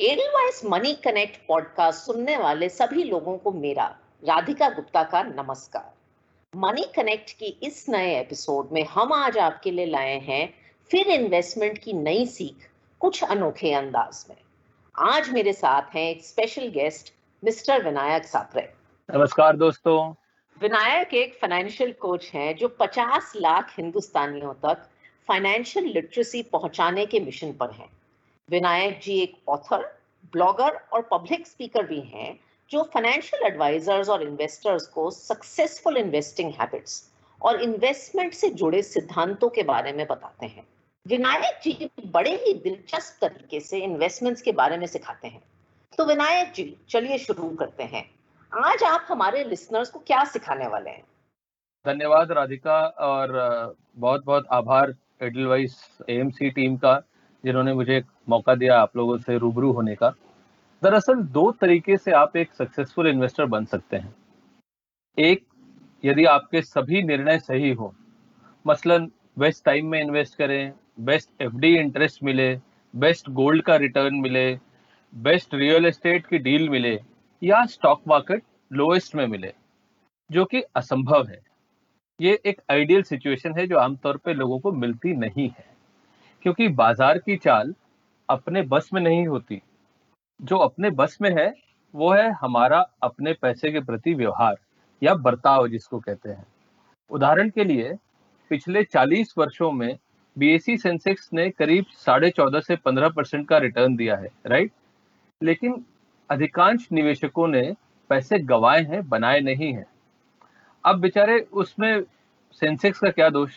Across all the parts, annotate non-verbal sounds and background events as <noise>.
Edelweiss money connect podcast सुनने वाले सभी लोगों को मेरा राधिका गुप्ता का नमस्कार। मनी कनेक्ट की इस नए एपिसोड में हम आज आपके लिए लाए हैं फिर इन्वेस्टमेंट की नई सीख कुछ अनोखे अंदाज में। आज मेरे साथ हैं एक special guest mister Vinayak Sakre नमस्कार दोस्तों। विनायक एक फाइनेंशियल कोच हैं जो 50 लाख हिंदुस्तानियों तक फाइनेंशियल लिटरेसी पहुँचाने के मिशन पर हैं। विनायक जी एक ऑथर ब्लॉगर और पब्लिक स्पीकर भी हैं, जो फाइनेंशियल एडवाइजर्स और इन्वेस्टर्स को सक्सेसफुल इन्वेस्टिंग हैबिट्स और इन्वेस्टमेंट से जुड़े सिद्धांतों के बारे में बताते हैं। विनायक जी बड़े ही दिलचस्प तरीके से इन्वेस्टमेंट्स के बारे में सिखाते हैं। तो विनायक जी, चलिए शुरू करते हैं। आज आप हमारे लिसनर्स को क्या सिखाने वाले हैं? धन्यवाद, राधिका, और बहुत बहुत आभार एडलवाइस एएमसी टीम का। जिन्होंने मुझे एक मौका दिया आप लोगों से रूबरू होने का। दरअसल दो तरीके से आप एक सक्सेसफुल इन्वेस्टर बन सकते हैं। एक, यदि आपके सभी निर्णय सही हो, मसलन बेस्ट टाइम में इन्वेस्ट करें बेस्ट एफडी इंटरेस्ट मिले बेस्ट गोल्ड का रिटर्न मिले बेस्ट रियल एस्टेट की डील मिले, या स्टॉक मार्केट लोएस्ट में मिले, जो कि असंभव है। ये एक आइडियल सिचुएशन है जो आमतौर पे लोगों को मिलती नहीं है। क्योंकि बाज़ार की चाल अपने बस में नहीं होती। जो अपने बस में है, वो है हमारा अपने पैसे के प्रति व्यवहार, या बर्ताव जिसको कहते हैं। उदाहरण के लिए, पिछले 40 वर्षों में बीएससी सेंसेक्स ने करीब साढ़े चौदह से पंद्रह परसेंट का रिटर्न दिया है राइट लेकिन अधिकांश निवेशकों ने पैसे गवाए हैं, बनाए नहीं हैं। अब बेचारे उसमें सेंसेक्स का क्या दोष?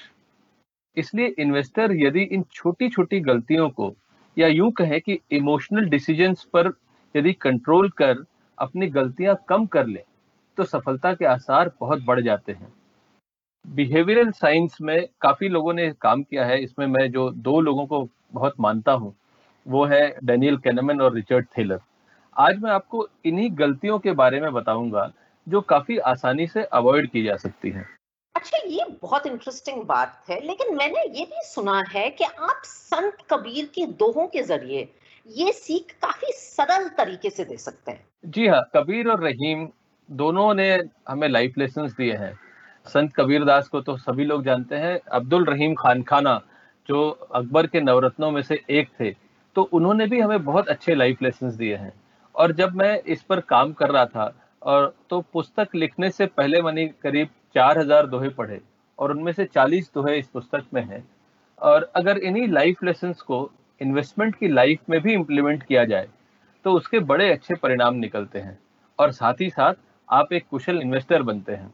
इसलिए इन्वेस्टर यदि इन छोटी छोटी गलतियों को या यूँ कहें कि इमोशनल डिसीजंस पर यदि कंट्रोल कर अपनी गलतियाँ कम कर ले तो सफलता के आसार बहुत बढ़ जाते हैं। बिहेवियरल साइंस में काफ़ी लोगों ने काम किया है। इसमें मैं जो दो लोगों को बहुत मानता हूँ, वो है डेनियल कैनमन और रिचर्ड थेलर आज मैं आपको इन्हीं गलतियों के बारे में बताऊँगा, जो काफ़ी आसानी से अवॉइड की जा सकती हैं। अच्छा ये बहुत इंटरेस्टिंग बात है, लेकिन मैंने ये भी सुना है कि आप संत कबीर के दोहों के ज़रिए ये सीख काफ़ी सरल तरीके से दे सकते हैं। जी हाँ कबीर और रहीम दोनों ने हमें लाइफ लेसन दिए हैं। संत कबीर दास को तो सभी लोग जानते हैं, अब्दुल रहीम खान खाना, जो अकबर के नवरत्नों में से एक थे तो उन्होंने भी हमें बहुत अच्छे लाइफ लेसन दिए हैं। और जब मैं इस पर काम कर रहा था और तो पुस्तक लिखने से पहले मैंने करीब चार हज़ार दोहे पढ़े और उनमें से चालीस दोहे इस पुस्तक में है। और अगर इन्हीं लाइफ लेसन को इन्वेस्टमेंट की लाइफ में भी इम्प्लीमेंट किया जाए तो उसके बड़े अच्छे परिणाम निकलते हैं। और साथ ही साथ आप एक कुशल इन्वेस्टर बनते हैं।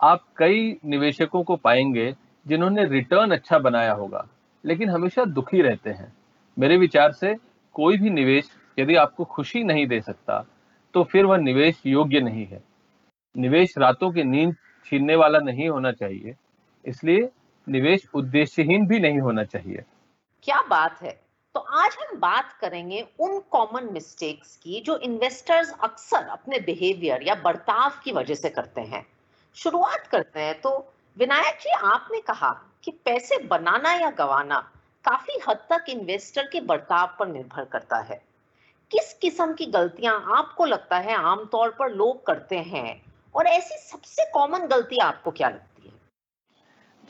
आप कई निवेशकों को पाएँगे जिन्होंने रिटर्न अच्छा बनाया होगा, लेकिन हमेशा दुखी रहते हैं। मेरे विचार से कोई भी निवेश यदि आपको खुशी नहीं दे सकता तो फिर वह निवेश योग्य नहीं है। निवेश रातों की नींद छीनने वाला नहीं होना चाहिए, इसलिए निवेश उद्देश्यहीन भी नहीं होना चाहिए। क्या बात है? तो आज हम बात करेंगे उन कॉमन मिस्टेक्स की जो इन्वेस्टर्स अक्सर अपने बिहेवियर या बर्ताव की वजह से करते हैं। शुरुआत करते हैं तो विनायक जी, आपने कहा कि पैसे बनाना या गवाना काफ़ी हद तक इन्वेस्टर के बर्ताव पर निर्भर करता है। किस किस्म की गलतियाँ आपको लगता है आमतौर पर लोग करते हैं? और ऐसी सबसे कॉमन गलती आपको क्या लगती है?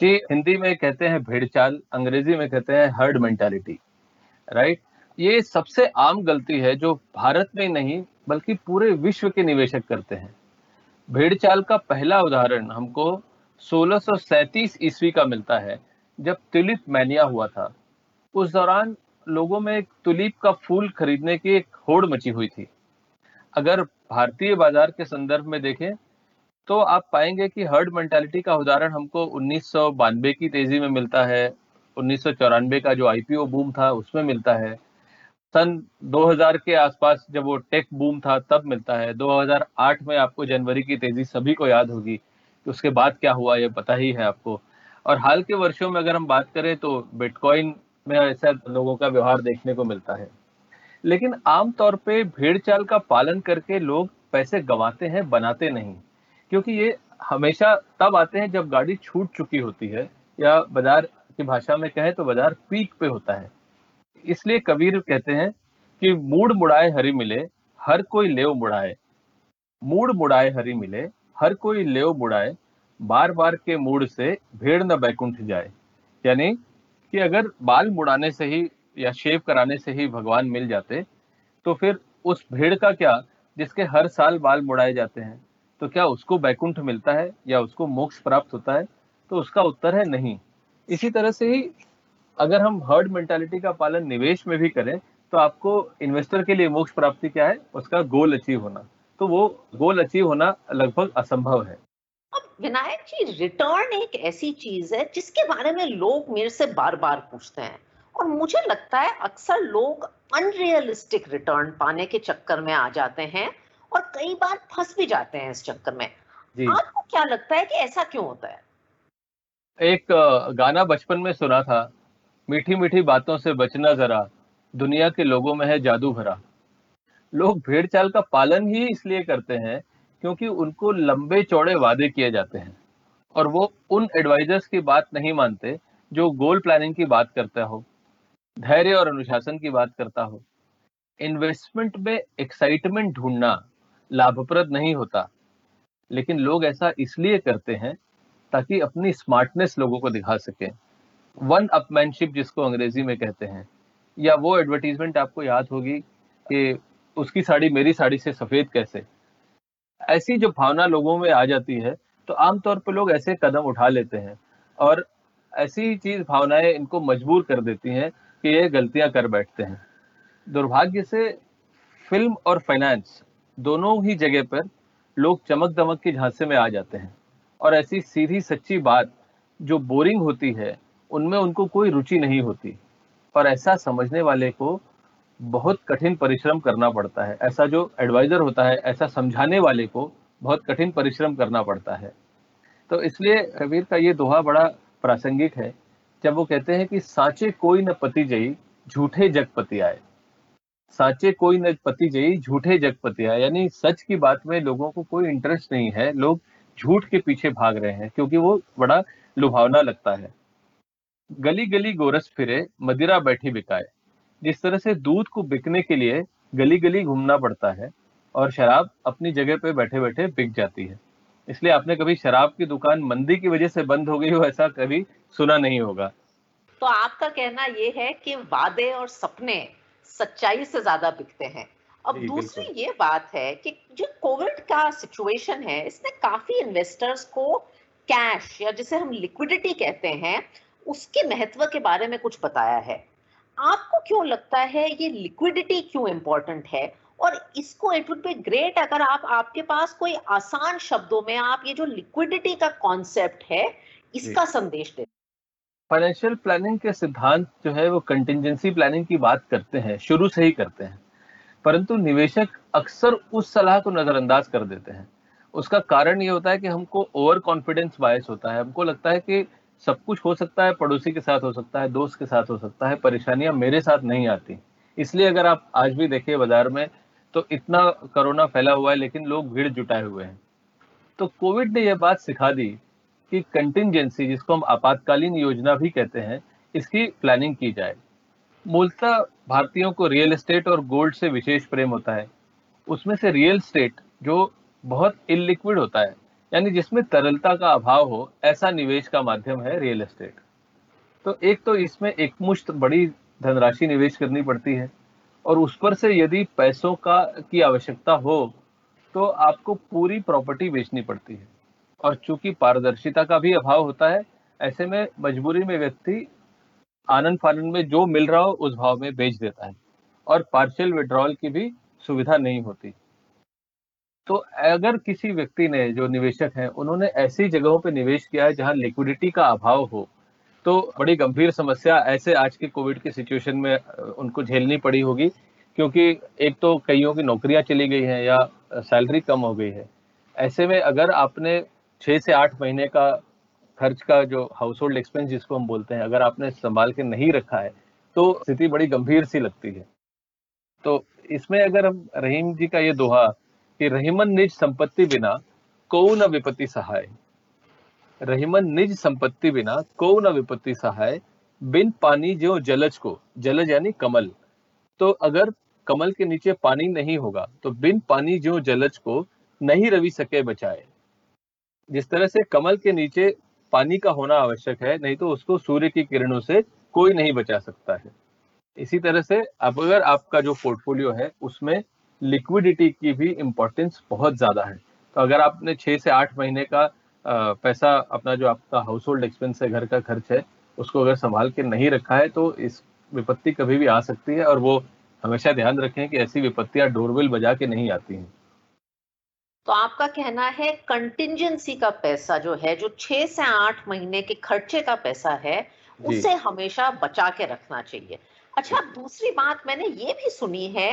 जी, हिंदी में कहते हैं भेड़ चाल अंग्रेज़ी में कहते हैं हर्ड मेंटालिटी राइट ये सबसे आम गलती है जो भारत में नहीं, बल्कि पूरे विश्व के निवेशक करते हैं। भेड़चाल का पहला उदाहरण हमको सोलह ईस्वी का मिलता है, जब तुलिप मैनिया हुआ था। उस दौरान लोगों में तुलीप का फूल खरीदने की एक होड़ मची हुई थी। अगर भारतीय बाज़ार के संदर्भ में देखें तो आप पाएँगे कि हर्ड मेंटालिटी का उदाहरण हमको उन्नीस सौ बानबे की तेज़ी में मिलता है, उन्नीस सौ चौरानबे का जो आईपीओ बूम था उसमें मिलता है। सन 2000 के आसपास जब वो टेक बूम था तब मिलता है। 2008 में आपको जनवरी की तेज़ी सभी को याद होगी कि उसके बाद क्या हुआ, ये पता ही है आपको। और हाल के वर्षों में अगर हम बात करें तो बिटकॉइन में ऐसा लोगों का व्यवहार देखने को मिलता है। लेकिन आमतौर पे भेड़ चाल का पालन करके लोग पैसे गंवाते हैं, बनाते नहीं। क्योंकि ये हमेशा तब आते हैं जब गाड़ी छूट चुकी होती है या बाज़ार की भाषा में कहें तो बाज़ार पीक पे होता है। इसलिए कबीर कहते हैं कि मूड मुड़ाए हरी मिले, हर कोई लेव मुड़ाए। मूड मुड़ाए हरी मिले, हर कोई लेव मुड़ाए। बार बार के मूड से भेड़ न बैकुंठ जाए। यानी कि अगर बाल मुड़ाने से ही या शेव कराने से ही भगवान मिल जाते तो फिर उस भेड़ का क्या, जिसके हर साल बाल मुड़ाए जाते हैं तो क्या उसको बैकुंठ मिलता है या उसको मोक्ष प्राप्त होता है? तो उसका उत्तर है नहीं। इसी तरह से ही अगर हम हर्ड मेंटालिटी का पालन निवेश में भी करें तो आपको इन्वेस्टर के लिए मोक्ष प्राप्ति क्या है? उसका गोल अचीव होना। तो वो गोल अचीव होना लगभग असंभव है। विनायक जी रिटर्न एक ऐसी चीज़ है जिसके बारे में लोग मेरे से बार बार पूछते हैं। और मुझे लगता है अक्सर लोग अनरियलिस्टिक रिटर्न पाने के चक्कर में आ जाते हैं और कई बार फंस भी जाते हैं इस चक्कर में। आपको क्या लगता है कि ऐसा क्यों होता है? एक गाना बचपन में सुना था मीठी मीठी बातों से बचना जरा दुनिया के लोगों में है जादू भरा। लोग भेड़ चाल का पालन ही इसलिए करते हैं क्योंकि उनको लंबे चौड़े वादे किए जाते हैं। और वो उन एडवाइजर्स की बात नहीं मानते, जो गोल प्लानिंग की बात करता हो, धैर्य और अनुशासन की बात करता हो। इन्वेस्टमेंट में एक्साइटमेंट ढूंढना लाभप्रद नहीं होता। लेकिन लोग ऐसा इसलिए करते हैं ताकि अपनी स्मार्टनेस लोगों को दिखा सकें। वन अपमैनशिप जिसको अंग्रेज़ी में कहते हैं। या वो एडवर्टीजमेंट आपको याद होगी कि उसकी साड़ी मेरी साड़ी से सफ़ेद कैसे? ऐसी जो भावना लोगों में आ जाती है तो आमतौर पर लोग ऐसे कदम उठा लेते हैं और ऐसी चीज़ भावनाएँ इनको मजबूर कर देती हैं कि ये गलतियाँ कर बैठते हैं। दुर्भाग्य से फ़िल्म और फाइनेंस दोनों ही जगह पर लोग चमक दमक के झांसे में आ जाते हैं और ऐसी सीधी सच्ची बात जो बोरिंग होती है, उनमें उनको कोई रुचि नहीं होती और ऐसा समझने वाले को बहुत कठिन परिश्रम करना पड़ता है। ऐसा जो एडवाइजर होता है, ऐसा समझाने वाले को बहुत कठिन परिश्रम करना पड़ता है। तो इसलिए कबीर का ये दोहा बड़ा प्रासंगिक है। जब वो कहते हैं कि साचे कोई न पति जई, झूठे जगपति आए। साचे कोई न पति जई, झूठे जगपति आए। यानी सच की बात में लोगों को कोई इंटरेस्ट नहीं है। लोग झूठ के पीछे भाग रहे हैं, क्योंकि वो बड़ा लुभावना लगता है। गली गली गोरस फिरे, मदिरा बैठी बिकाए। जिस तरह से दूध को बिकने के लिए गली गली घूमना पड़ता है और शराब अपनी जगह पे बैठे बैठे बिक जाती है। इसलिए आपने कभी शराब की दुकान मंदी की वजह से बंद हो गई हो ऐसा कभी सुना नहीं होगा। तो आपका कहना ये है कि वादे और सपने सच्चाई से ज़्यादा बिकते हैं। अब दूसरी ये बात है कि जो कोविड का सिचुएशन है इसने काफ़ी इन्वेस्टर्स को कैश या जिसे हम लिक्विडिटी कहते हैं उसके महत्व के बारे में कुछ बताया है। आपको क्यों लगता है ये लिक्विडिटी क्यों इंपॉर्टेंट है? और इसको इट वुड बी ग्रेट अगर आप आपके पास कोई आसान शब्दों में आप ये जो लिक्विडिटी का कॉन्सेप्ट है इसका संदेश दे। फाइनेंशियल प्लानिंग के सिद्धांत जो है वो कंटिजेंसी प्लानिंग की बात करते हैं शुरू से ही करते हैं। परंतु निवेशक अक्सर उस सलाह को नजरअंदाज कर देते हैं। उसका कारण ये होता है कि हमको ओवर कॉन्फिडेंस बायस होता है। हमको लगता है कि सब कुछ हो सकता है, पड़ोसी के साथ हो सकता है, दोस्त के साथ हो सकता है, परेशानियाँ मेरे साथ नहीं आती। इसलिए अगर आप आज भी देखिए बाज़ार में तो इतना कोरोना फैला हुआ है, लेकिन लोग भीड़ जुटाए हुए हैं। तो कोविड ने यह बात सिखा दी कि कंटिजेंसी जिसको हम आपातकालीन योजना भी कहते हैं, इसकी प्लानिंग की जाए। मूलतः भारतीयों को रियल एस्टेट और गोल्ड से विशेष प्रेम होता है। उसमें से रियल स्टेट जो बहुत इलिक्विड होता है यानी जिसमें तरलता का अभाव हो, ऐसा निवेश का माध्यम है रियल एस्टेट तो एक तो इसमें एकमुश्त बड़ी धनराशि निवेश करनी पड़ती है और उस पर से यदि पैसों का, की आवश्यकता हो तो आपको पूरी प्रॉपर्टी बेचनी पड़ती है। और चूँकि पारदर्शिता का भी अभाव होता है, ऐसे में मजबूरी में व्यक्ति आनंद फानंद में जो मिल रहा हो, उस भाव में बेच देता है। और पार्शियल विड्रॉल की भी सुविधा नहीं होती। तो अगर किसी व्यक्ति ने, जो निवेशक हैं, उन्होंने ऐसी जगहों पर निवेश किया है जहाँ लिक्विडिटी का अभाव हो तो बड़ी गंभीर समस्या ऐसे आज के कोविड के सिचुएशन में उनको झेलनी पड़ी होगी। क्योंकि एक तो कईयों की नौकरियाँ चली गई हैं या सैलरी कम हो गई है। ऐसे में अगर आपने छः से आठ महीने का खर्च का जो हाउस होल्ड एक्सपेंस जिसको हम बोलते हैं, अगर आपने संभाल के नहीं रखा है तो स्थिति बड़ी गंभीर सी लगती है। तो इसमें अगर हम, रहीम जी का ये दोहा कि रहीमन निज संपत्ति बिना को न विपत्ति सहाय। रहीमन निज संपत्ति बिना को न विपत्ति सहाय। बिन पानी जो जलज को, जलज यानी कमल। तो अगर कमल के नीचे पानी नहीं होगा तो बिन पानी जो जलज को नहीं रवि सके बचाए। जिस तरह से कमल के नीचे पानी का होना आवश्यक है, नहीं तो उसको सूर्य की किरणों से कोई नहीं बचा सकता है। इसी तरह से अब अगर आपका जो पोर्टफोलियो है, उसमें लिक्विडिटी की भी इम्पोर्टेंस बहुत ज़्यादा है। तो अगर आपने छह से आठ महीने का पैसा अपना जो आपका हाउस होल्ड एक्सपेंस है घर का खर्च है उसको अगर संभाल के नहीं रखा है तो इस विपत्ति कभी भी आ सकती है और वो हमेशा ध्यान रखें कि ऐसी विपत्तियाँ डोरबेल बजा के नहीं आती हैं। तो आपका कहना है कंटिजेंसी का पैसा जो है जो छह से आठ महीने के खर्चे का पैसा है उसे हमेशा बचा के रखना चाहिए। अच्छा दूसरी बात मैंने ये भी सुनी है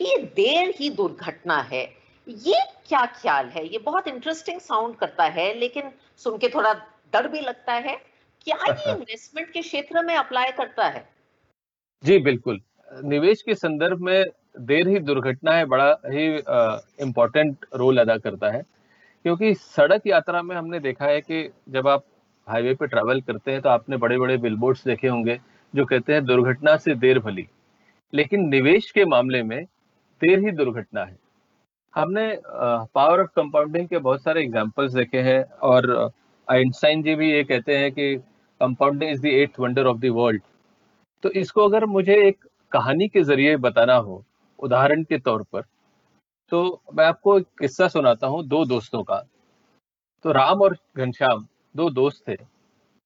कि ये देर ही दुर्घटना है। ये क्या ख्याल है? ये बहुत इंटरेस्टिंग साउंड करता है लेकिन सुन के थोड़ा डर भी लगता है। क्या ये <laughs> इन्वेस्टमेंट के क्षेत्र में अप्लाई करता है? जी बिल्कुल। निवेश के संदर्भ में देर ही दुर्घटना है बड़ा ही इम्पोर्टेंट रोल अदा करता है। क्योंकि सड़क यात्रा में हमने देखा है कि जब आप हाईवे पे ट्रैवल करते हैं तो आपने बड़े बड़े बिलबोर्ड्स देखे होंगे जो कहते हैं दुर्घटना से देर भली। लेकिन निवेश के मामले में देर ही दुर्घटना है। हमने पावर ऑफ़ कंपाउंडिंग के बहुत सारे एग्जाम्पल्स देखे हैं और आइंस्टाइन जी भी ये कहते हैं कि compounding is the eighth wonder of the world तो इसको अगर मुझे एक कहानी के ज़रिए बताना हो, उदाहरण के तौर पर तो मैं आपको एक किस्सा सुनाता हूँ दो दोस्तों का। तो राम और घनश्याम दो दोस्त थे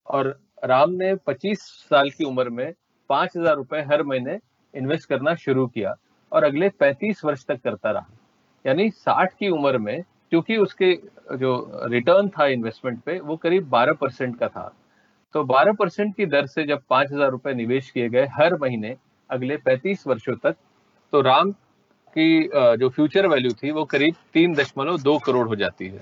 और राम ने 25 साल की उम्र में पाँच हज़ार रुपए हर महीने इन्वेस्ट करना शुरू किया। और अगले 35 वर्ष तक करता रहा। यानी 60 की उम्र में, क्योंकि उसके जो रिटर्न था इन्वेस्टमेंट पे, वो करीब 12 परसेंट का था। तो 12 परसेंट की दर से जब पाँच हज़ार रुपए निवेश किए गए हर महीने अगले 35 वर्षों तक तो राम की जो फ्यूचर वैल्यू थी, वो करीब तीन दशमलव दो करोड़ हो जाती है।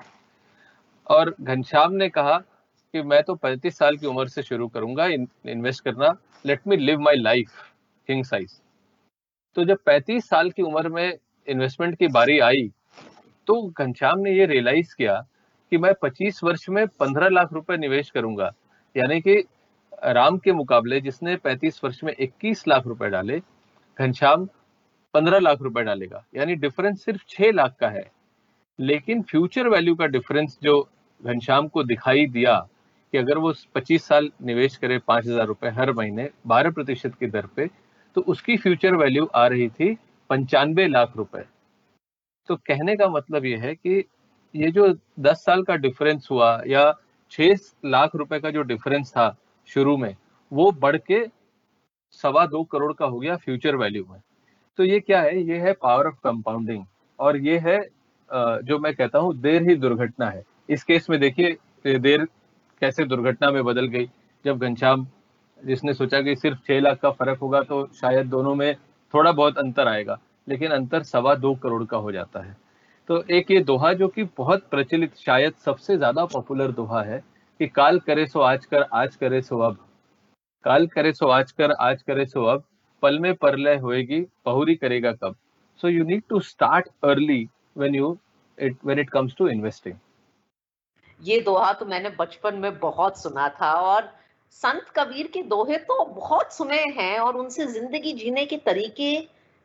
और घनश्याम ने कहा कि मैं तो पैंतीस साल की उम्र से शुरू करूँगा इन्वेस्ट करना। Let me live my life king size तो जब पैंतीस साल की उम्र में इन्वेस्टमेंट की बारी आई तो घनश्याम ने ये रियलाइज़ किया कि मैं 25 वर्ष में 15 लाख रुपए निवेश करूँगा। यानी कि राम के मुकाबले जिसने 35 वर्ष में 21 लाख रुपए डाले, घनश्याम 15 लाख रुपए डालेगा। यानी डिफरेंस सिर्फ़ 6 लाख का है। लेकिन फ्यूचर वैल्यू का डिफरेंस जो घनश्याम को दिखाई दिया कि अगर वो 25 साल निवेश करे पाँच हज़ार रुपए हर महीने 12 प्रतिशत की दर पे तो उसकी फ्यूचर वैल्यू आ रही थी पंचानवे लाख रुपए। तो कहने का मतलब ये है कि ये जो 10 साल का डिफरेंस हुआ या 6 लाख रुपए का जो डिफरेंस था शुरू में, वो बढ़ के सवा दो करोड़ का हो गया फ्यूचर वैल्यू में। तो ये क्या है? ये है पावर ऑफ़ कंपाउंडिंग और ये है जो मैं कहता हूँ, देर ही दुर्घटना है। इस केस में देखिए देर कैसे दुर्घटना में बदल गई। जब घनश्याम जिसने सोचा कि सिर्फ़ छह लाख का फ़र्क होगा तो शायद दोनों में थोड़ा बहुत अंतर आएगा, लेकिन अंतर सवा दो करोड़ का हो जाता है। तो एक ये दोहा जो कि बहुत प्रचलित, शायद सबसे ज़्यादा पॉपुलर दोहा है कि काल करे सो आज कर, आज करे सो अब। काल करे सो आज कर, आज करे सो अब, पल में परलय होएगी, बहुरी करेगा कब? So you need to start early when you it when it comes to investing ये दोहा तो मैंने बचपन में बहुत सुना था और संत कबीर के दोहे तो बहुत सुने हैं और उनसे ज़िंदगी जीने के तरीके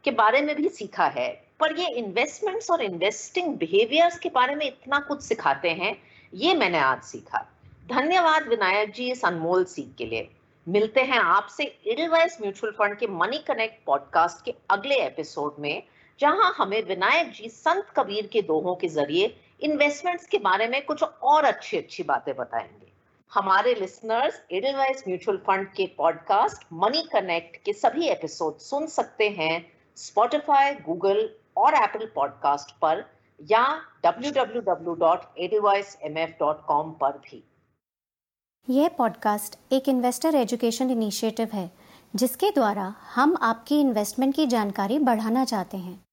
के बारे में भी सीखा है। पर ये इन्वेस्टमेंट्स और इन्वेस्टिंग बिहेवियर्स के बारे में इतना कुछ सिखाते हैं, ये मैंने आज सीखा। धन्यवाद विनायक जी इस अनमोल सीख के लिए। मिलते हैं आपसे इडलवाइस म्यूचुअल फंड के मनी कनेक्ट पॉडकास्ट के अगले एपिसोड में, जहाँ हमें विनायक जी संत कबीर के दोहों के ज़रिए इन्वेस्टमेंट्स के बारे में कुछ और अच्छी अच्छी बातें बताएँगे। हमारे लिसनर्स एडलवाइस म्यूचुअल फंड के पॉडकास्ट मनी कनेक्ट के सभी एपिसोड सुन सकते हैं स्पॉटिफाई गूगल और एप्पल पॉडकास्ट पर या www.edelweismf.com पर भी। यह पॉडकास्ट एक इन्वेस्टर एजुकेशन इनिशिएटिव है, जिसके द्वारा हम आपकी इन्वेस्टमेंट की जानकारी बढ़ाना चाहते हैं।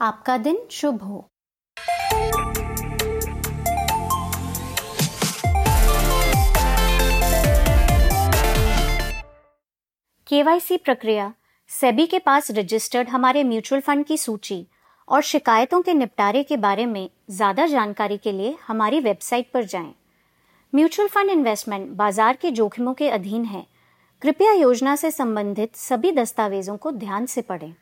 आपका दिन शुभ हो। केवाईसी प्रक्रिया, सेबी के पास रजिस्टर्ड हमारे म्यूचुअल फंड की सूची और शिकायतों के निपटारे के बारे में ज़्यादा जानकारी के लिए हमारी वेबसाइट पर जाएँ। म्यूचुअल फंड इन्वेस्टमेंट बाज़ार के जोखिमों के अधीन है कृपया योजना से संबंधित सभी दस्तावेजों को ध्यान से पढ़ें